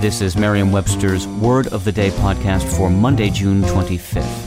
This is Merriam-Webster's Word of the Day podcast for Monday, June 25th.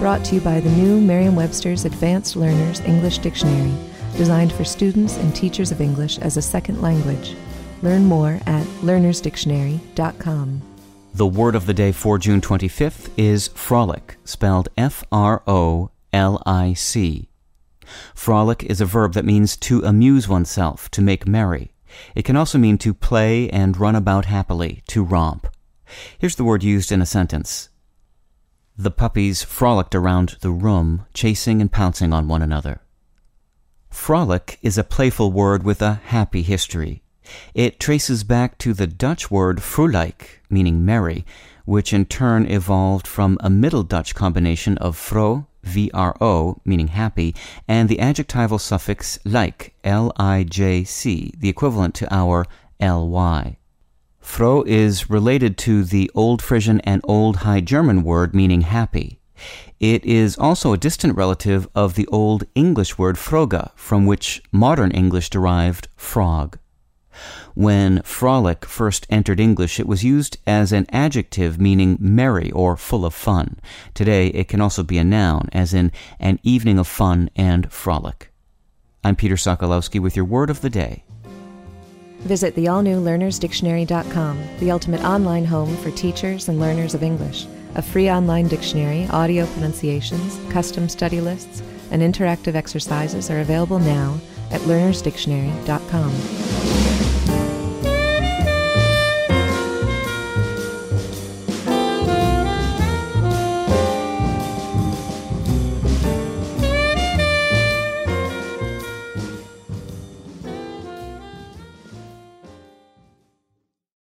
Brought to you by the new Merriam-Webster's Advanced Learners English Dictionary, designed for students and teachers of English as a second language. Learn more at learnersdictionary.com. The word of the day for June 25th is frolic, spelled F R O L I C. Frolic is a verb that means to amuse oneself, to make merry. It can also mean to play and run about happily, to romp. Here's the word used in a sentence. The puppies frolicked around the room, chasing and pouncing on one another. Frolic is a playful word with a happy history. It traces back to the Dutch word vroolijk, meaning merry, which in turn evolved from a Middle Dutch combination of vro, V-R-O, meaning happy, and the adjectival suffix lijc, L-I-J-C, the equivalent to our L-Y. Vro is related to the Old Frisian and Old High German word meaning happy. It is also a distant relative of the Old English word frogga, from which modern English derived frog. When frolic first entered English, it was used as an adjective meaning merry or full of fun. Today, it can also be a noun, as in an evening of fun and frolic. I'm Peter Sokolowski with your word of the day. Visit the all-new learnersdictionary.com, the ultimate online home for teachers and learners of English. A free online dictionary, audio pronunciations, custom study lists, and interactive exercises are available now at learnersdictionary.com.